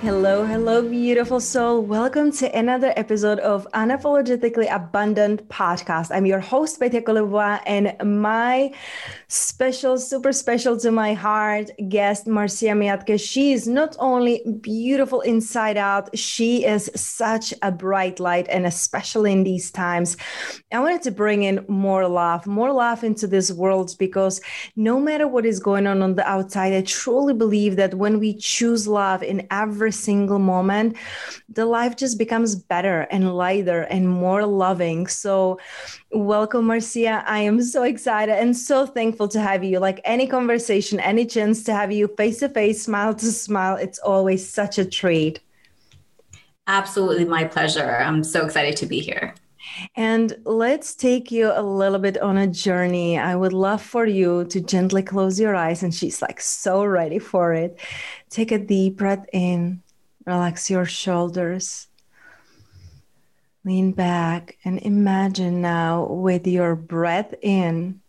Hello, hello, beautiful soul. Welcome to another episode of Unapologetically Abundant Podcast. I'm your host, Petya Kolibova, and my special, super special to my heart guest, Marcia Miatke. She is not only beautiful inside out, she is such a bright light, and especially in these times, I wanted to bring in more love, more love into this world because no matter what is going on on the outside, I truly believe that when we choose love in every single moment, the life just becomes better and lighter and more loving. So, welcome, Marcia. I am so excited and so thankful to have you. Like any conversation, any chance to have you face to face, smile to smile, it's always such a treat. Absolutely, my pleasure. I'm so excited to be here. And let's take you a little bit on a journey. I would love for you to gently close your eyes. And she's like so ready for it. Take a deep breath in, relax your shoulders. Lean back and imagine now with your breath in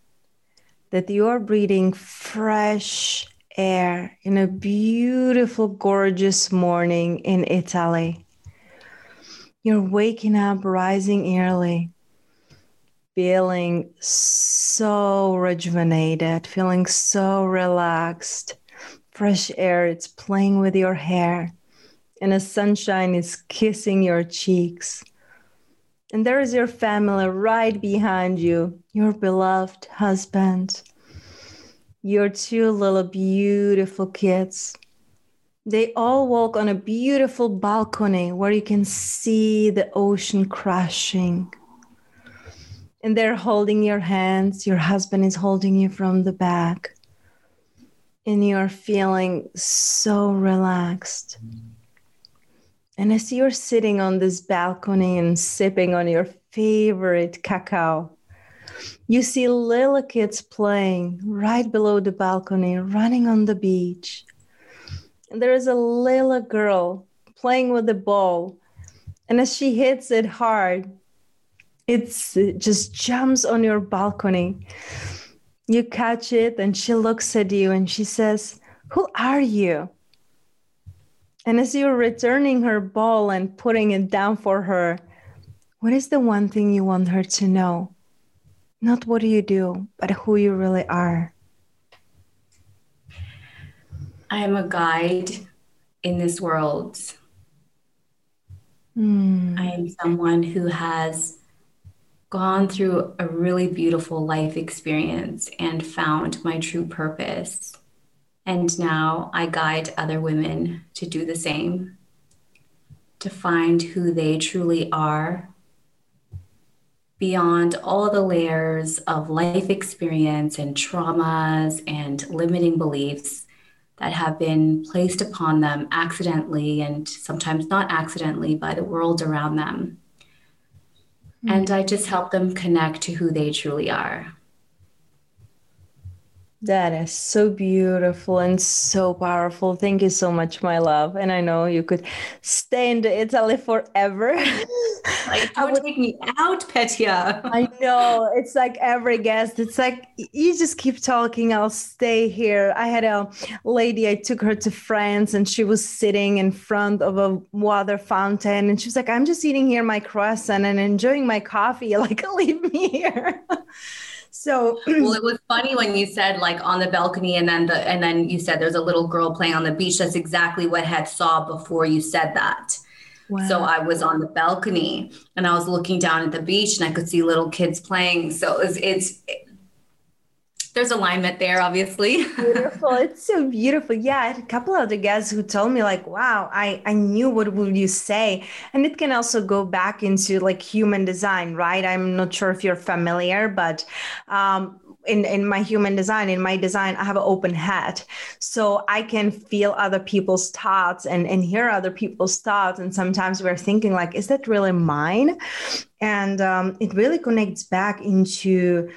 that you are breathing fresh air in a beautiful, gorgeous morning in Italy. You're waking up, rising early, feeling so rejuvenated, feeling so relaxed. Fresh air, it's playing with your hair, and the sunshine is kissing your cheeks. And there is your family right behind you, your beloved husband, your two little beautiful kids they all walk on a beautiful balcony where you can see the ocean crashing. And they're holding your hands. Your husband is holding you from the back. And you're feeling so relaxed. And as you're sitting on this balcony and sipping on your favorite cacao, you see little kids playing right below the balcony, running on the beach and there is a little girl playing with a ball. And as she hits it hard, it's, it just jumps on your balcony. You catch it, and she looks at you and she says, Who are you? And as you're returning her ball and putting it down for her, what is the one thing you want her to know? Not what do you do, but who you really are. I am a guide in this world. Mm. I am someone who has gone through a really beautiful life experience and found my true purpose. And now I guide other women to do the same, to find who they truly are beyond all the layers of life experience and traumas and limiting beliefs that have been placed upon them accidentally and sometimes not accidentally by the world around them. Mm-hmm. And I just help them connect to who they truly are. That is so beautiful and so powerful. Thank you so much, my love. And I know you could stay in Italy forever. like, don't would, take me out, Petya. I know. It's like every guest. It's like you just keep talking. I'll stay here. I had a lady, I took her to France and she was sitting in front of a water fountain. And she was like, I'm just eating here my croissant and enjoying my coffee. Like, leave me here. So well, it was funny when you said like on the balcony, and then the and then you said there's a little girl playing on the beach. That's exactly what had saw before you said that. Wow. So I was on the balcony and I was looking down at the beach and I could see little kids playing. So it's, it's there's alignment there, obviously. beautiful. It's so beautiful. Yeah, I had a couple of the guests who told me like, wow, I, I knew what would you say. And it can also go back into like human design, right? I'm not sure if you're familiar, but um, in, in my human design, in my design, I have an open head. So I can feel other people's thoughts and, and hear other people's thoughts. And sometimes we're thinking like, is that really mine? And um, it really connects back into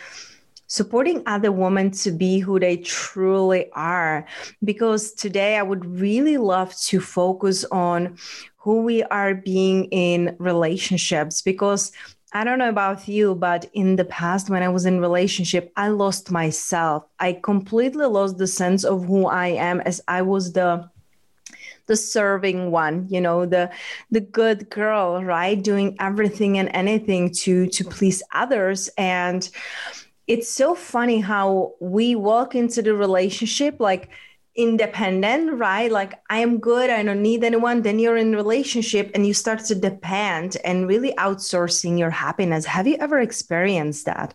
supporting other women to be who they truly are. Because today I would really love to focus on who we are being in relationships because I don't know about you, but in the past, when I was in relationship, I lost myself. I completely lost the sense of who I am as I was the the serving one you know the the good girl right doing everything and anything to to please others and it's so funny how we walk into the relationship like independent right? Like i am good i don't need anyone. Then you're in relationship and you start to depend and really outsourcing your happiness. Have you ever experienced that?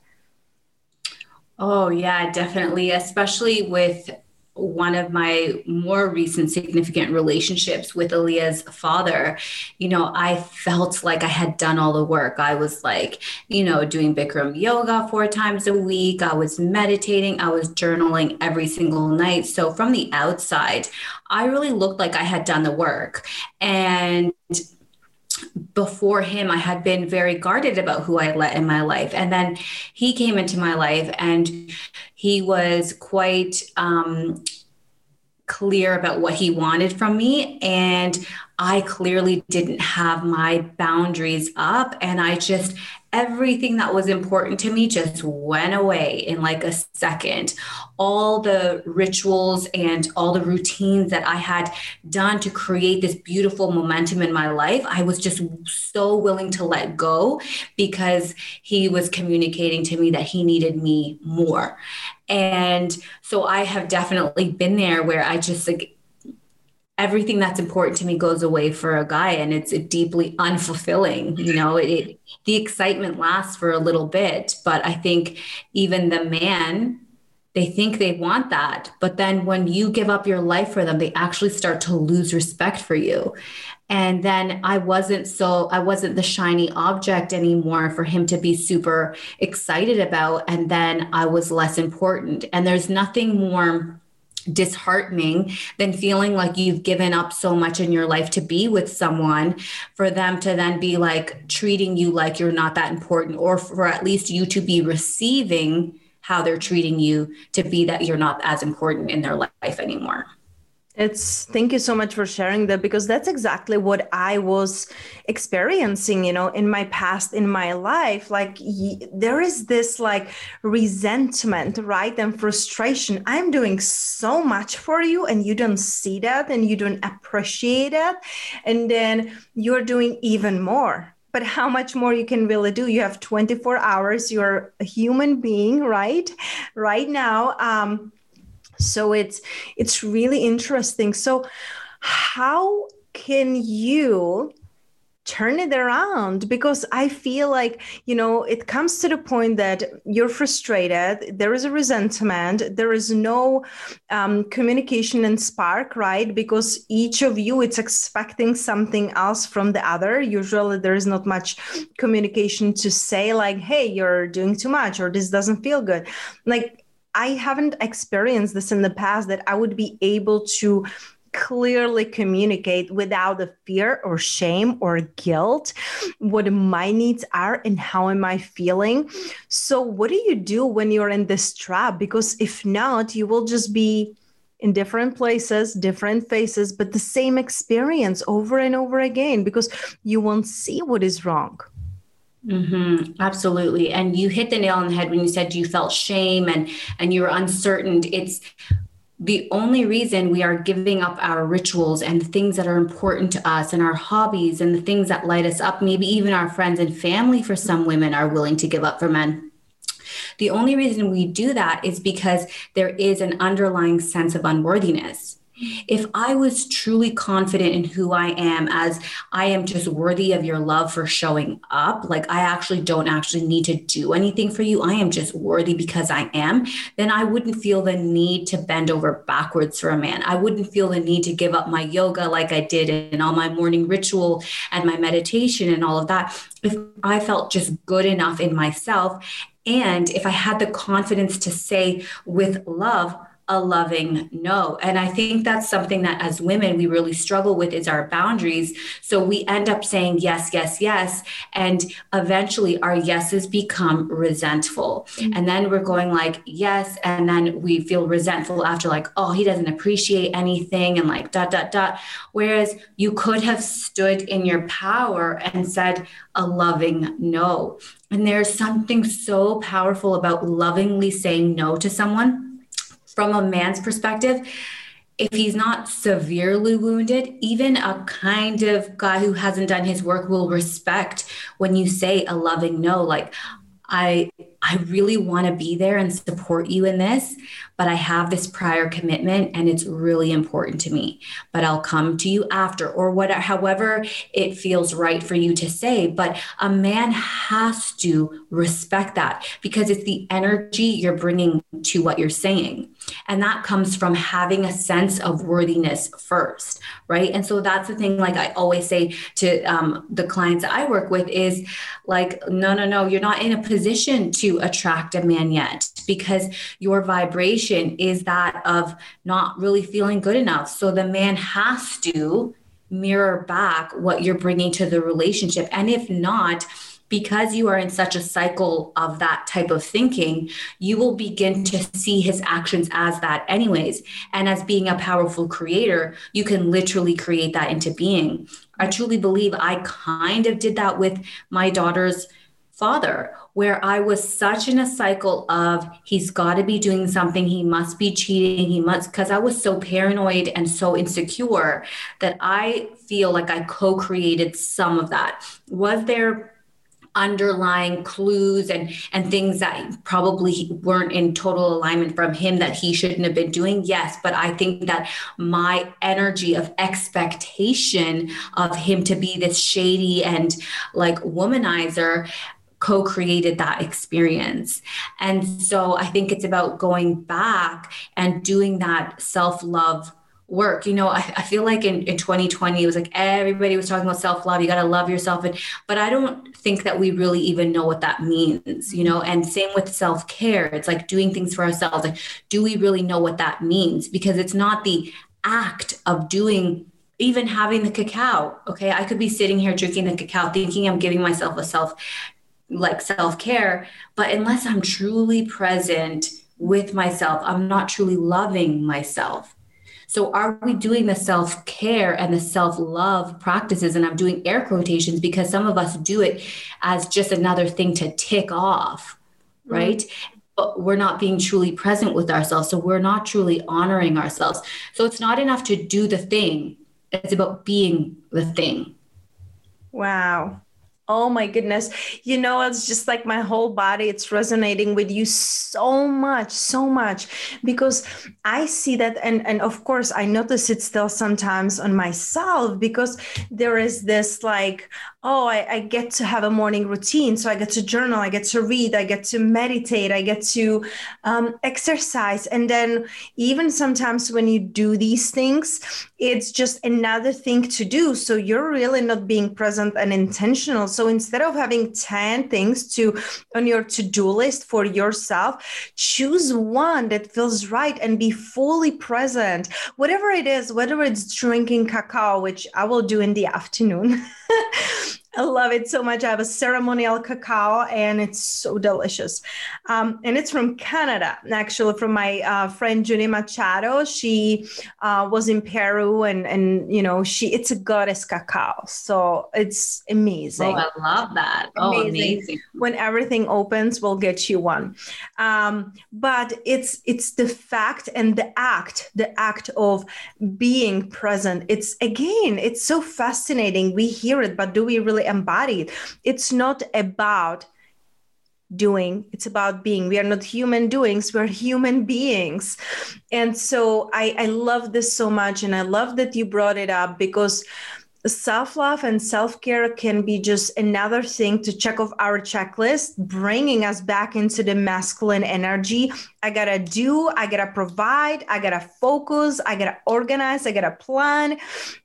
Oh yeah definitely especially with one of my more recent significant relationships with Aaliyah's father, you know, I felt like I had done all the work. I was like, you know, doing Bikram yoga four times a week. I was meditating. I was journaling every single night. So from the outside, I really looked like I had done the work. And before him, I had been very guarded about who I let in my life. And then he came into my life and he was quite um, clear about what he wanted from me. And I clearly didn't have my boundaries up. And I just everything that was important to me just went away in like a second. All the rituals and all the routines that I had done to create this beautiful momentum in my life, I was just so willing to let go because he was communicating to me that he needed me more. And so I have definitely been there where I just like, everything that's important to me goes away for a guy and it's a deeply unfulfilling you know it, the excitement lasts for a little bit. But i think even the man they think they want that but then when you give up your life for them they actually start to lose respect for you. And then i wasn't so i wasn't the shiny object anymore for him to be super excited about and then i was less important. And there's nothing more disheartening than feeling like you've given up so much in your life to be with someone for them to then be like treating you like you're not that important or for at least you to be receiving how they're treating you to be that you're not as important in their life anymore it's thank you so much for sharing that because that's exactly what I was experiencing, you know, in my past, in my life. Like y- there is this like resentment, right? And frustration. I'm doing so much for you and you don't see that and you don't appreciate it. And then you're doing even more. But how much more you can really do? You have 24 hours. You're a human being, right? Right now. Um, so it's it's really interesting so how can you turn it around because i feel like you know it comes to the point that you're frustrated there is a resentment there is no um, communication and spark right? Because each of you it's expecting something else from the other. Usually there is not much communication to say like hey you're doing too much or this doesn't feel good. Like I haven't experienced this in the past that I would be able to clearly communicate without the fear or shame or guilt what my needs are and how am I feeling. So, what do you do when you're in this trap? Because if not, you will just be in different places, different faces, but the same experience over and over again because you won't see what is wrong. Mm-hmm, absolutely. And you hit the nail on the head when you said you felt shame and and you were uncertain. It's the only reason we are giving up our rituals and things that are important to us and our hobbies and the things that light us up, maybe even our friends and family for some women are willing to give up for men. The only reason we do that is because there is an underlying sense of unworthiness if I was truly confident in who I am, as I am just worthy of your love for showing up, like I actually don't actually need to do anything for you, I am just worthy because I am, then I wouldn't feel the need to bend over backwards for a man. I wouldn't feel the need to give up my yoga like I did in all my morning ritual and my meditation and all of that. If I felt just good enough in myself, and if I had the confidence to say with love, a loving no. And I think that's something that as women we really struggle with is our boundaries. So we end up saying yes, yes, yes. And eventually our yeses become resentful. Mm-hmm. And then we're going like, yes. And then we feel resentful after like, oh, he doesn't appreciate anything and like dot, dot, dot. Whereas you could have stood in your power and said a loving no. And there's something so powerful about lovingly saying no to someone from a man's perspective, if he's not severely wounded, even a kind of guy who hasn't done his work will respect when you say a loving no, like, I I really want to be there and support you in this, but I have this prior commitment and it's really important to me. But I'll come to you after or whatever however it feels right for you to say, but a man has to respect that because it's the energy you're bringing to what you're saying. And that comes from having a sense of worthiness first, right? And so that's the thing, like I always say to um, the clients I work with is like, no, no, no, you're not in a position to attract a man yet because your vibration is that of not really feeling good enough. So the man has to mirror back what you're bringing to the relationship. And if not, because you are in such a cycle of that type of thinking, you will begin to see his actions as that, anyways. And as being a powerful creator, you can literally create that into being. I truly believe I kind of did that with my daughter's father, where I was such in a cycle of he's got to be doing something, he must be cheating, he must, because I was so paranoid and so insecure that I feel like I co created some of that. Was there underlying clues and and things that probably weren't in total alignment from him that he shouldn't have been doing yes but i think that my energy of expectation of him to be this shady and like womanizer co-created that experience and so i think it's about going back and doing that self-love work. You know, I, I feel like in, in 2020, it was like everybody was talking about self love. You got to love yourself. And, but I don't think that we really even know what that means, you know, and same with self care. It's like doing things for ourselves. Like, do we really know what that means? Because it's not the act of doing even having the cacao. Okay. I could be sitting here drinking the cacao, thinking I'm giving myself a self like self care. But unless I'm truly present with myself, I'm not truly loving myself. So, are we doing the self care and the self love practices? And I'm doing air quotations because some of us do it as just another thing to tick off, mm-hmm. right? But we're not being truly present with ourselves. So, we're not truly honoring ourselves. So, it's not enough to do the thing, it's about being the thing. Wow. Oh my goodness. You know, it's just like my whole body, it's resonating with you so much, so much because I see that. And, and of course, I notice it still sometimes on myself because there is this like, oh, I, I get to have a morning routine. So I get to journal, I get to read, I get to meditate, I get to um, exercise. And then even sometimes when you do these things, it's just another thing to do so you're really not being present and intentional so instead of having 10 things to on your to-do list for yourself choose one that feels right and be fully present whatever it is whether it's drinking cacao which i will do in the afternoon I love it so much. I have a ceremonial cacao and it's so delicious. Um, and it's from Canada, actually, from my uh, friend Junie Machado. She uh, was in Peru and, and, you know, she, it's a goddess cacao. So it's amazing. Oh, I love that. Amazing. Oh, amazing. When everything opens, we'll get you one. Um, but it's, it's the fact and the act, the act of being present. It's again, it's so fascinating. We hear it, but do we really embodied. It's not about doing it's about being. We are not human doings we're human beings. And so I, I love this so much and i love that you brought it up because self-love and self-care can be just another thing to check off our checklist bringing us back into the masculine energy. I gotta do i gotta provide i gotta focus i gotta organize i gotta plan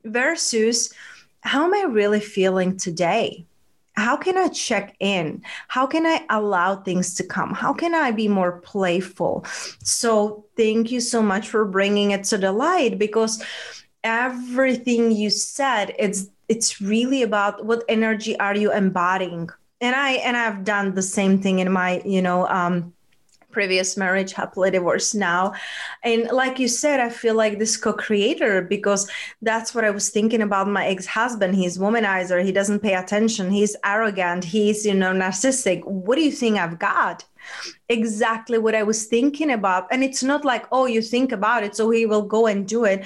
versus how am I really feeling today? How can I check in? How can I allow things to come? How can I be more playful? So, thank you so much for bringing it to the light because everything you said it's it's really about what energy are you embodying and i and i've done the same thing in my you know um previous marriage, happily divorced now. And like you said, I feel like this co creator because that's what I was thinking about my ex husband. He's womanizer. He doesn't pay attention. He's arrogant. He's, you know, narcissistic. What do you think I've got? Exactly what I was thinking about. And it's not like, oh, you think about it, so he will go and do it.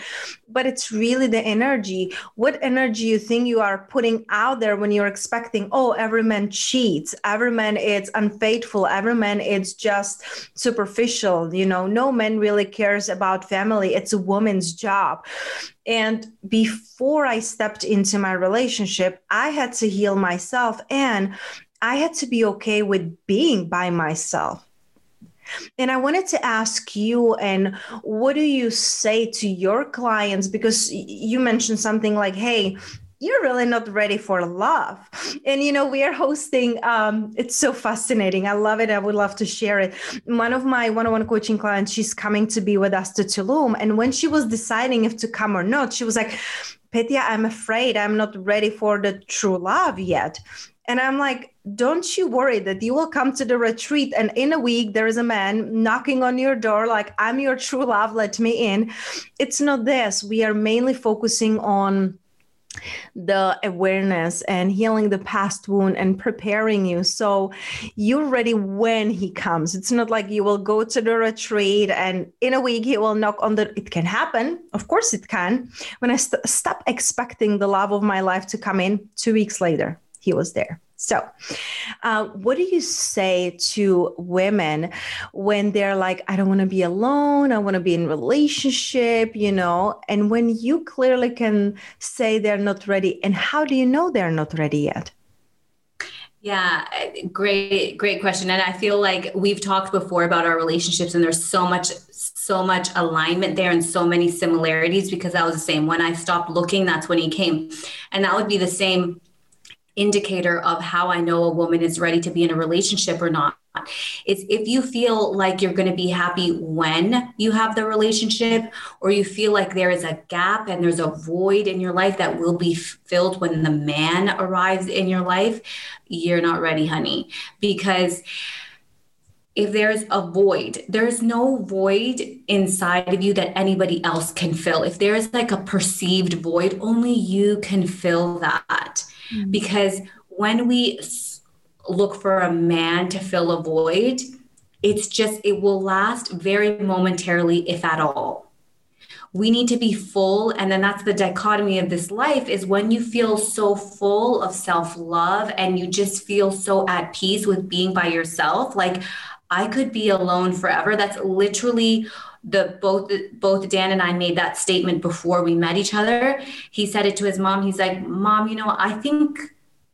But it's really the energy. What energy you think you are putting out there when you're expecting, oh, every man cheats, every man is unfaithful, every man is just superficial. You know, no man really cares about family. It's a woman's job. And before I stepped into my relationship, I had to heal myself and I had to be okay with being by myself. And I wanted to ask you, and what do you say to your clients? Because you mentioned something like, hey, you're really not ready for love. And, you know, we are hosting, um, it's so fascinating. I love it. I would love to share it. One of my one on one coaching clients, she's coming to be with us to Tulum. And when she was deciding if to come or not, she was like, Petya, I'm afraid I'm not ready for the true love yet. And I'm like, don't you worry that you will come to the retreat and in a week there is a man knocking on your door like, I'm your true love, let me in. It's not this. We are mainly focusing on the awareness and healing the past wound and preparing you so you're ready when he comes it's not like you will go to the retreat and in a week he will knock on the it can happen of course it can when i st- stop expecting the love of my life to come in two weeks later he was there. So, uh, what do you say to women when they're like, I don't want to be alone, I want to be in relationship, you know, and when you clearly can say they're not ready, and how do you know they're not ready yet? Yeah, great, great question. And I feel like we've talked before about our relationships, and there's so much, so much alignment there and so many similarities because that was the same. When I stopped looking, that's when he came. And that would be the same indicator of how I know a woman is ready to be in a relationship or not. Is if you feel like you're going to be happy when you have the relationship, or you feel like there is a gap and there's a void in your life that will be filled when the man arrives in your life, you're not ready, honey. Because if there's a void, there's no void inside of you that anybody else can fill. If there's like a perceived void, only you can fill that. Mm-hmm. Because when we look for a man to fill a void, it's just, it will last very momentarily, if at all. We need to be full. And then that's the dichotomy of this life is when you feel so full of self love and you just feel so at peace with being by yourself. Like, I could be alone forever. That's literally the both both Dan and I made that statement before we met each other. He said it to his mom. He's like, "Mom, you know, I think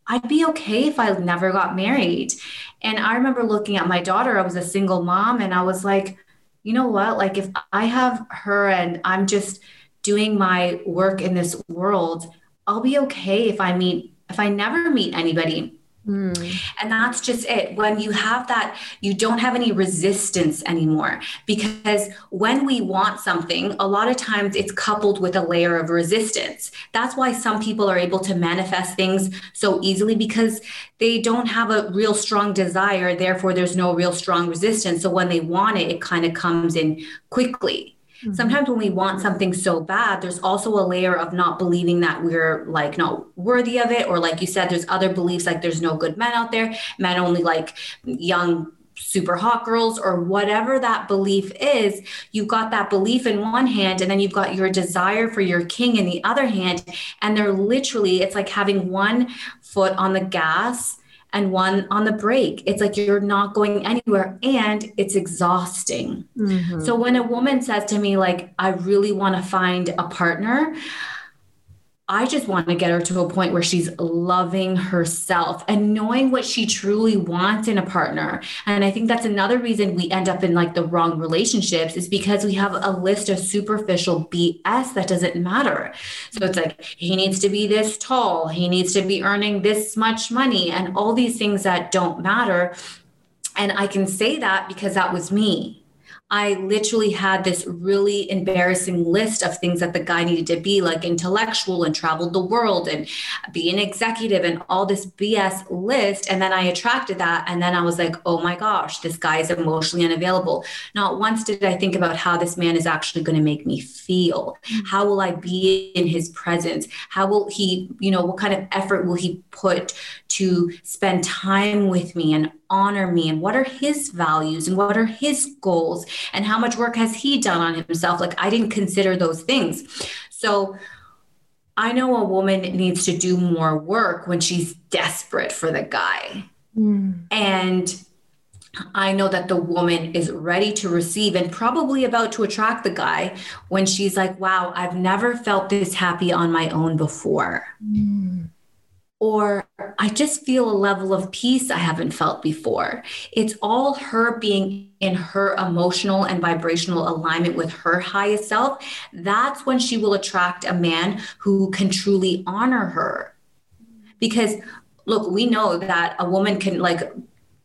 I'd be okay if I never got married." And I remember looking at my daughter. I was a single mom and I was like, "You know what? Like if I have her and I'm just doing my work in this world, I'll be okay if I meet, if I never meet anybody Mm. And that's just it. When you have that, you don't have any resistance anymore. Because when we want something, a lot of times it's coupled with a layer of resistance. That's why some people are able to manifest things so easily because they don't have a real strong desire. Therefore, there's no real strong resistance. So when they want it, it kind of comes in quickly. Mm-hmm. Sometimes when we want something so bad, there's also a layer of not believing that we're like not worthy of it. Or like you said, there's other beliefs like there's no good men out there, men only like young super hot girls or whatever that belief is you've got that belief in one hand and then you've got your desire for your king in the other hand and they're literally it's like having one foot on the gas and one on the brake. It's like you're not going anywhere and it's exhausting. Mm-hmm. So when a woman says to me, like, I really want to find a partner, I just want to get her to a point where she's loving herself and knowing what she truly wants in a partner. And I think that's another reason we end up in like the wrong relationships is because we have a list of superficial BS that doesn't matter. So it's like, he needs to be this tall, he needs to be earning this much money, and all these things that don't matter. And I can say that because that was me I literally had this really embarrassing list of things that the guy needed to be like intellectual and traveled the world and be an executive and all this BS list. And then I attracted that. And then I was like, oh my gosh, this guy is emotionally unavailable. Not once did I think about how this man is actually going to make me feel. Mm-hmm. How will I be in his presence? How will he, you know, what kind of effort will he put to spend time with me and honor me and what are his values and what are his goals and how much work has he done on himself like i didn't consider those things so i know a woman needs to do more work when she's desperate for the guy mm. and I know that the woman is ready to receive and probably about to attract the guy when she's like, wow, I've never felt this happy on my own before. Mm or I just feel a level of peace I haven't felt before. It's all her being in her emotional and vibrational alignment with her highest self. That's when she will attract a man who can truly honor her. Because look, we know that a woman can like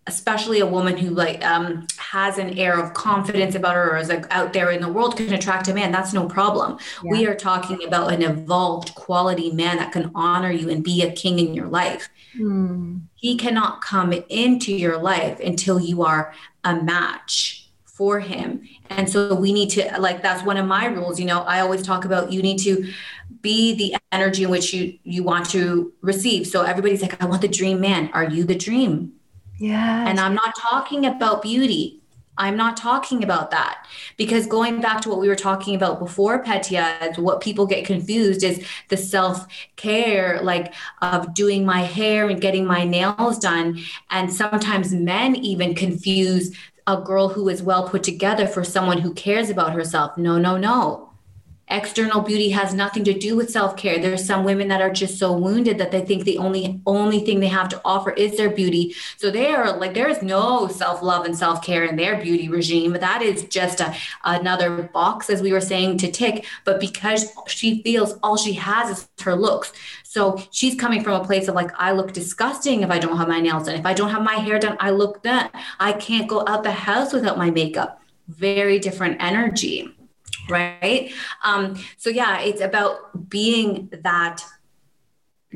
especially a woman who like um, has an air of confidence about her or is like out there in the world can attract a man. That's no problem. Yeah. we are talking about an evolved quality man that can honor you and be a king in your life. Mm. he cannot come into your life until you are a match for him. And so we need to like that's one of my rules. You know i always talk about you need to be the energy in which you you want to receive. So everybody's like i want the dream man. Are you the dream yeah. And I'm not talking about beauty. I'm not talking about that because going back to what we were talking about before, Petya, what people get confused is the self care, like of doing my hair and getting my nails done. And sometimes men even confuse a girl who is well put together for someone who cares about herself. No, no, no external beauty has nothing to do with self-care. There's some women that are just so wounded that they think the only only thing they have to offer is their beauty. So they are like there is no self-love and self-care in their beauty regime. That is just a, another box as we were saying to tick. But because she feels all she has is her looks. So she's coming from a place of like i look disgusting if i don't have my nails done. If i don't have my hair done i look done i can't go out the house without my makeup. Very different energy right? Um so yeah it's about being that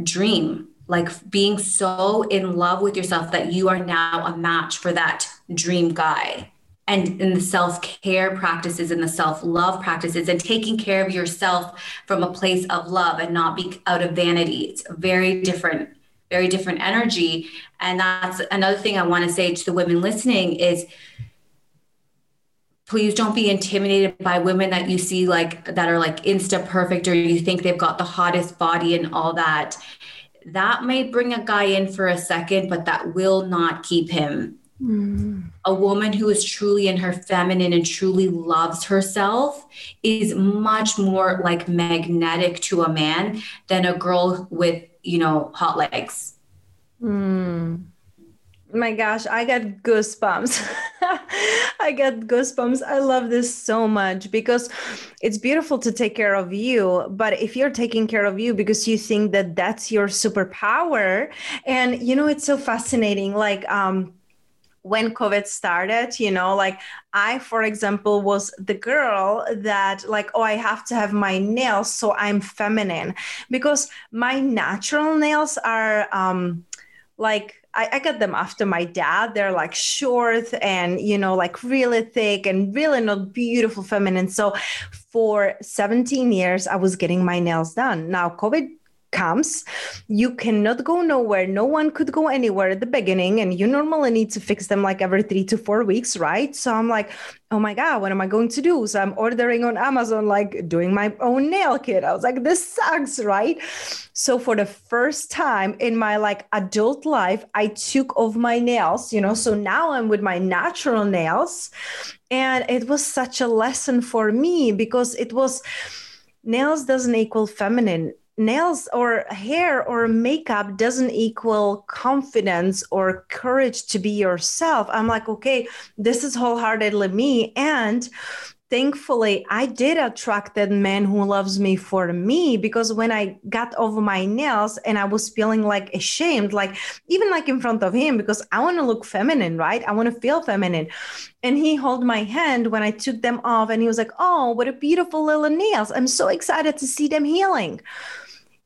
dream like being so in love with yourself that you are now a match for that dream guy. And in the self-care practices and the self-love practices and taking care of yourself from a place of love and not be out of vanity. It's very different very different energy. And that's another thing i want to say to the women listening is please don't be intimidated by women that you see like that are like insta perfect or you think they've got the hottest body and all that that may bring a guy in for a second but that will not keep him mm. a woman who is truly in her feminine and truly loves herself is much more like magnetic to a man than a girl with you know hot legs mm. My gosh, I got goosebumps. I got goosebumps. I love this so much because it's beautiful to take care of you. But if you're taking care of you because you think that that's your superpower, and you know, it's so fascinating. Like, um, when COVID started, you know, like I, for example, was the girl that, like, oh, I have to have my nails so I'm feminine because my natural nails are um, like, I, I got them after my dad. They're like short and, you know, like really thick and really not beautiful feminine. So for 17 years, I was getting my nails done. Now, COVID comes you cannot go nowhere. No one could go anywhere at the beginning and you normally need to fix them like every three to four weeks right? So i'm like oh my god what am i going to do? So i'm ordering on amazon like doing my own nail kit. I was like this sucks right? So for the first time in my like adult life i took off my nails you know? So now i'm with my natural nails and it was such a lesson for me because it was nails doesn't equal feminine nails or hair or makeup doesn't equal confidence or courage to be yourself. I'm like, okay, this is wholeheartedly me. And thankfully i did attract that man who loves me for me because when i got over my nails and i was feeling like ashamed like even like in front of him because i want to look feminine right i want to feel feminine and he held my hand when i took them off and he was like oh what a beautiful little nails. I'm so excited to see them healing.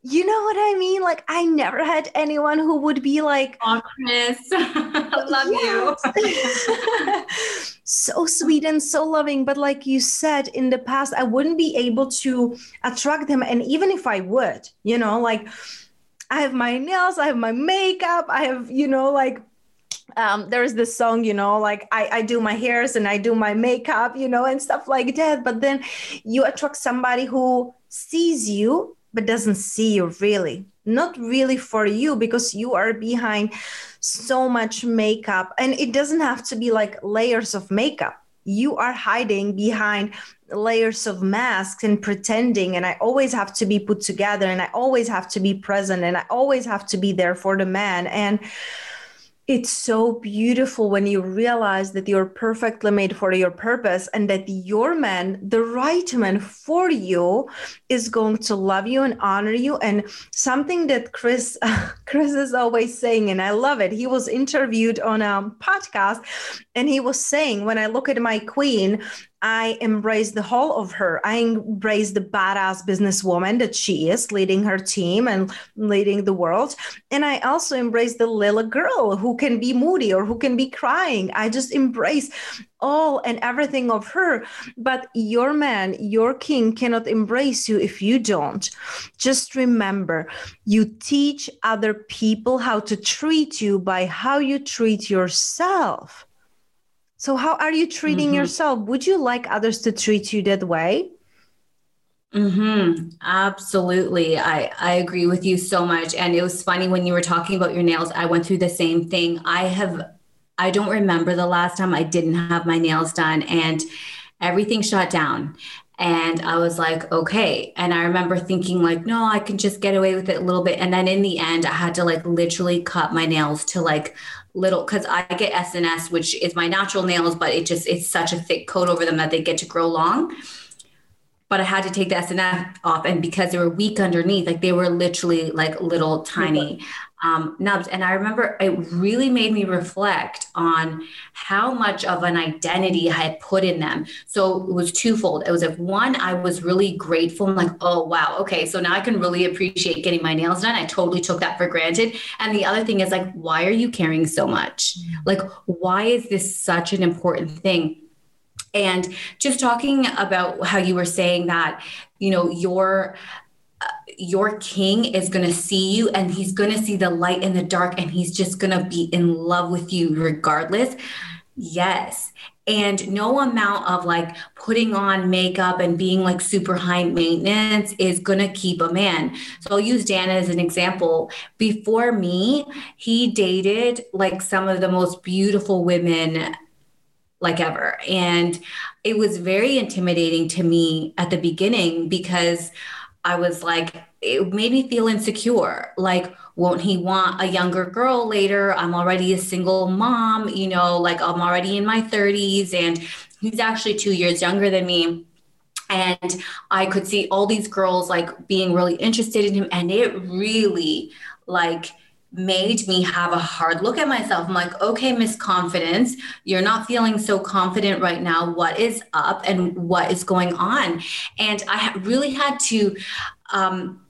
You know what I mean? Like I never had anyone who would be like, "Oh, Chris, I love you." so sweet and so loving, but like you said in the past, I wouldn't be able to attract them, and even if I would, you know, like I have my nails, I have my makeup, I have, you know, like um, there's this song, you know, like I, I do my hairs and I do my makeup, you know, and stuff like that. But then you attract somebody who sees you but doesn't see you really. Not really for you because you are behind so much makeup. And it doesn't have to be like layers of makeup. You are hiding behind layers of masks and pretending and i always have to be put together and i always have to be present and i always have to be there for the man. And it's so beautiful when you realize that you're perfectly made for your purpose and that your man, the right man for you, is going to love you and honor you. And something that Chris Chris is always saying, and I love it. He was interviewed on a podcast, and he was saying, when I look at my queen, I embrace the whole of her. I embrace the badass businesswoman that she is, leading her team and leading the world. And I also embrace the little girl who can be moody or who can be crying. I just embrace all and everything of her. But your man, your king cannot embrace you if you don't. Just remember, you teach other people how to treat you by how you treat yourself. So, how are you treating mm-hmm. yourself? Would you like others to treat you that way? Mm-hmm. Absolutely. I, I agree with you so much. And it was funny when you were talking about your nails, I went through the same thing. I have, I don't remember the last time I didn't have my nails done and everything shut down. And I was like, okay. And I remember thinking, like, no, I can just get away with it a little bit. And then in the end, I had to like literally cut my nails to like little because I get SNS, which is my natural nails, but it just it's such a thick coat over them that they get to grow long. But I had to take the SNS off, and because they were weak underneath, like they were literally like little tiny um, nubs. And I remember it really made me reflect on how much of an identity I had put in them. So it was twofold. It was like one, I was really grateful. I'm like, oh, wow, okay. So now I can really appreciate getting my nails done. I totally took that for granted. And the other thing is like, why are you caring so much? Like, why is this such an important thing? And just talking about how you were saying that, you know, your your king is going to see you and he's going to see the light in the dark and he's just going to be in love with you regardless. Yes. And no amount of like putting on makeup and being like super high maintenance is going to keep a man. So I'll use Dan as an example. Before me, he dated like some of the most beautiful women like ever. And it was very intimidating to me at the beginning because I was like, it made me feel insecure. Like, won't he want a younger girl later? I'm already a single mom, you know, like I'm already in my 30s and he's actually two years younger than me and i could see all these girls like being really interested in him and it really like made me have a hard look at myself. I'm like, okay, Miss Confidence, you're not feeling so confident right now. What is up and what is going on? And I really had to um,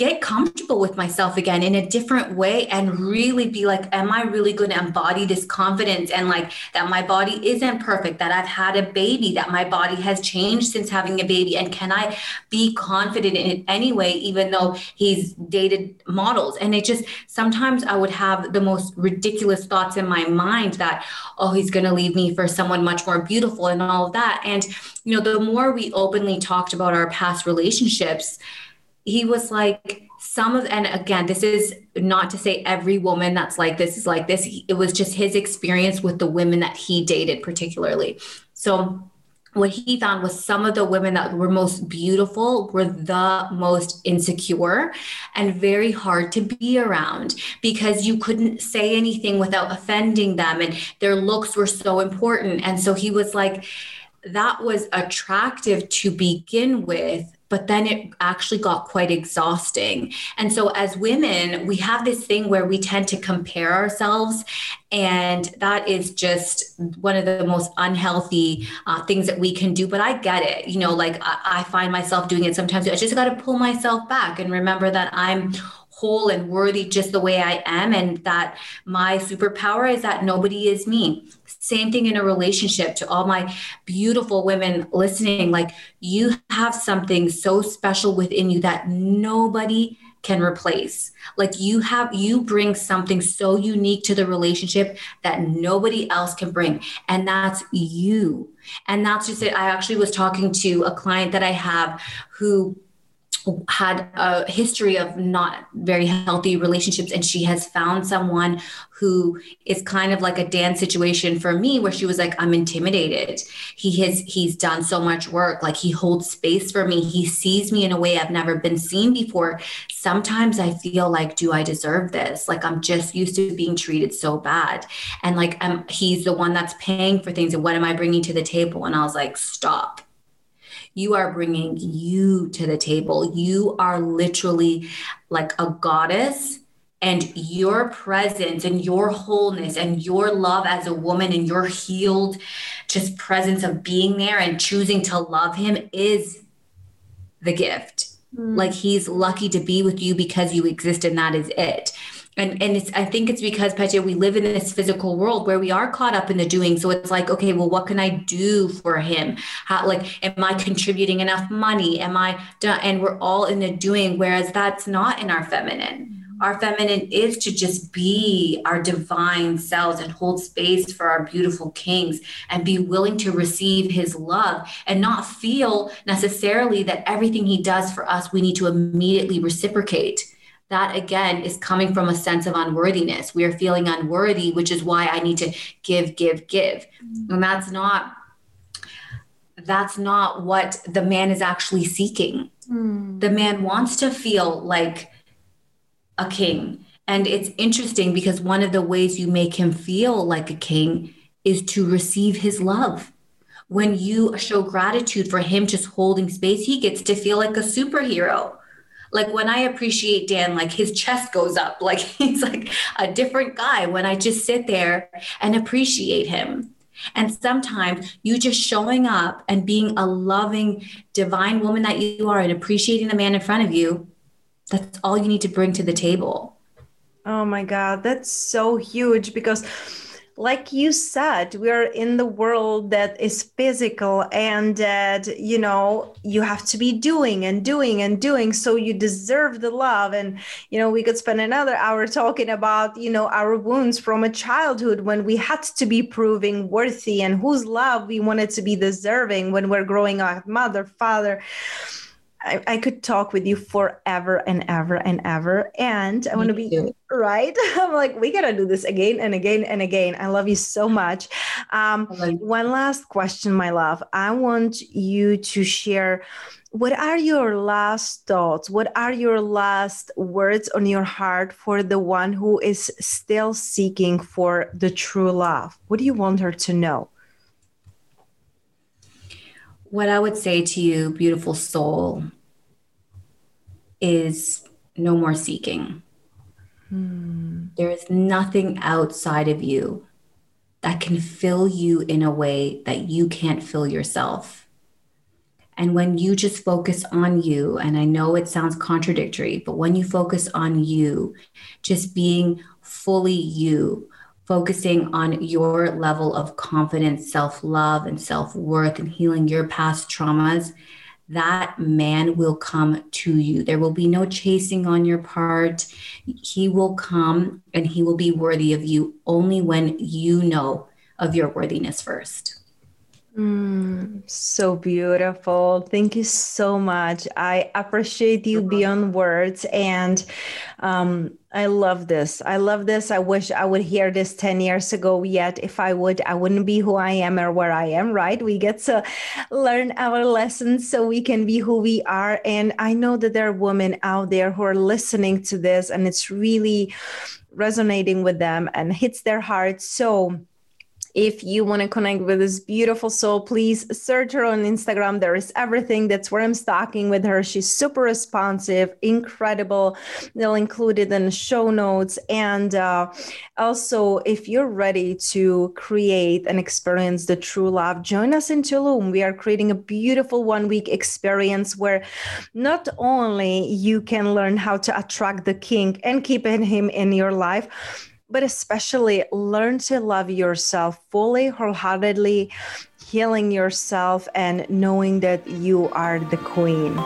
get comfortable with myself again in a different way and really be like am i really going to embody this confidence and like that my body isn't perfect that i've had a baby that my body has changed since having a baby and can i be confident in it anyway even though he's dated models? And it just sometimes i would have the most ridiculous thoughts in my mind that oh he's going to leave me for someone much more beautiful and all of that. And you know the more we openly talked about our past relationships he was like some of and again this is not to say every woman that's like this is like this. It was just his experience with the women that he dated particularly. So what he found was some of the women that were most beautiful were the most insecure and very hard to be around because you couldn't say anything without offending them and their looks were so important. And so he was like that was attractive to begin with but then it actually got quite exhausting. And so, as women, we have this thing where we tend to compare ourselves, and that is just one of the most unhealthy uh, things that we can do. But I get it. You know, like I, I find myself doing it sometimes. I just got to pull myself back and remember that I'm whole and worthy just the way I am, and that my superpower is that nobody is me. Same thing in a relationship to all my beautiful women listening. Like, you have something so special within you that nobody can replace. Like you have, you bring something so unique to the relationship that nobody else can bring. And that's you. And that's just it. I actually was talking to a client that I have who had a history of not very healthy relationships and she has found someone who is kind of like a dance situation for me where she was like I'm intimidated. He has he's done so much work like he holds space for me. He sees me in a way I've never been seen before. Sometimes I feel like do I deserve this? Like I'm just used to being treated so bad. And like I'm he's the one that's paying for things and what am I bringing to the table? And I was like stop you are bringing you to the table. You are literally like a goddess and your presence and your wholeness and your love as a woman and your healed just presence of being there and choosing to love him is the gift. Mm. Like he's lucky to be with you because you exist and that is it and and it's i think it's because Petya, we live in this physical world where we are caught up in the doing. So it's like okay well what can i do for him? How like am i contributing enough money? Am i done and we're all in the doing whereas that's not in our feminine. Mm-hmm. Our feminine is to just be our divine selves and hold space for our beautiful kings and be willing to receive his love and not feel necessarily that everything he does for us we need to immediately reciprocate that again is coming from a sense of unworthiness. We are feeling unworthy, which is why I need to give, give, give. Mm-hmm. And that's not that's not what the man is actually seeking. Mm. The man wants to feel like a king. And it's interesting because one of the ways you make him feel like a king is to receive his love. When you show gratitude for him just holding space, he gets to feel like a superhero like when I appreciate Dan, like his chest goes up, like he's like a different guy when I just sit there and appreciate him. And sometimes you just showing up and being a loving, divine woman that you are and appreciating the man in front of you, that's all you need to bring to the table. Oh my God, that's so huge because like you said, we are in the world that is physical and that, you know, you have to be doing and doing and doing. So you deserve the love. And, you know, we could spend another hour talking about, you know, our wounds from a childhood when we had to be proving worthy and whose love we wanted to be deserving when we're growing up, mother, father I, I, could talk with you forever and ever and ever. And I want to be too. right. I'm like, we got to do this again and again and again. I love you so much. Um, one last question, my love. I want you to share what are your last thoughts? What are your last words on your heart for the one who is still seeking for the true love? What do you want her to know? What I would say to you, beautiful soul, is no more seeking. Hmm. There is nothing outside of you that can fill you in a way that you can't fill yourself. And when you just focus on you, and I know it sounds contradictory, but when you focus on you, just being fully you, focusing on your level of confidence, self love, and self worth, and healing your past traumas, that man will come to you. There will be no chasing on your part. He will come and he will be worthy of you only when you know of your worthiness first. Mm, so beautiful. Thank you so much. I appreciate you beyond words. And um, I love this. I love this. I wish I would hear this 10 years ago. Yet, if I would, I wouldn't be who I am or where I am, right? We get to learn our lessons so we can be who we are. And I know that there are women out there who are listening to this and it's really resonating with them and hits their heart. So, if you want to connect with this beautiful soul, please search her on Instagram. There is everything. That's where I'm stalking with her. She's super responsive, incredible. They'll include it in the show notes. And uh, also, if you're ready to create and experience the true love, join us in Tulum. We are creating a beautiful one week experience where not only you can learn how to attract the king and keep him in your life, but especially learn to love yourself fully, wholeheartedly, healing yourself, and knowing that you are the queen.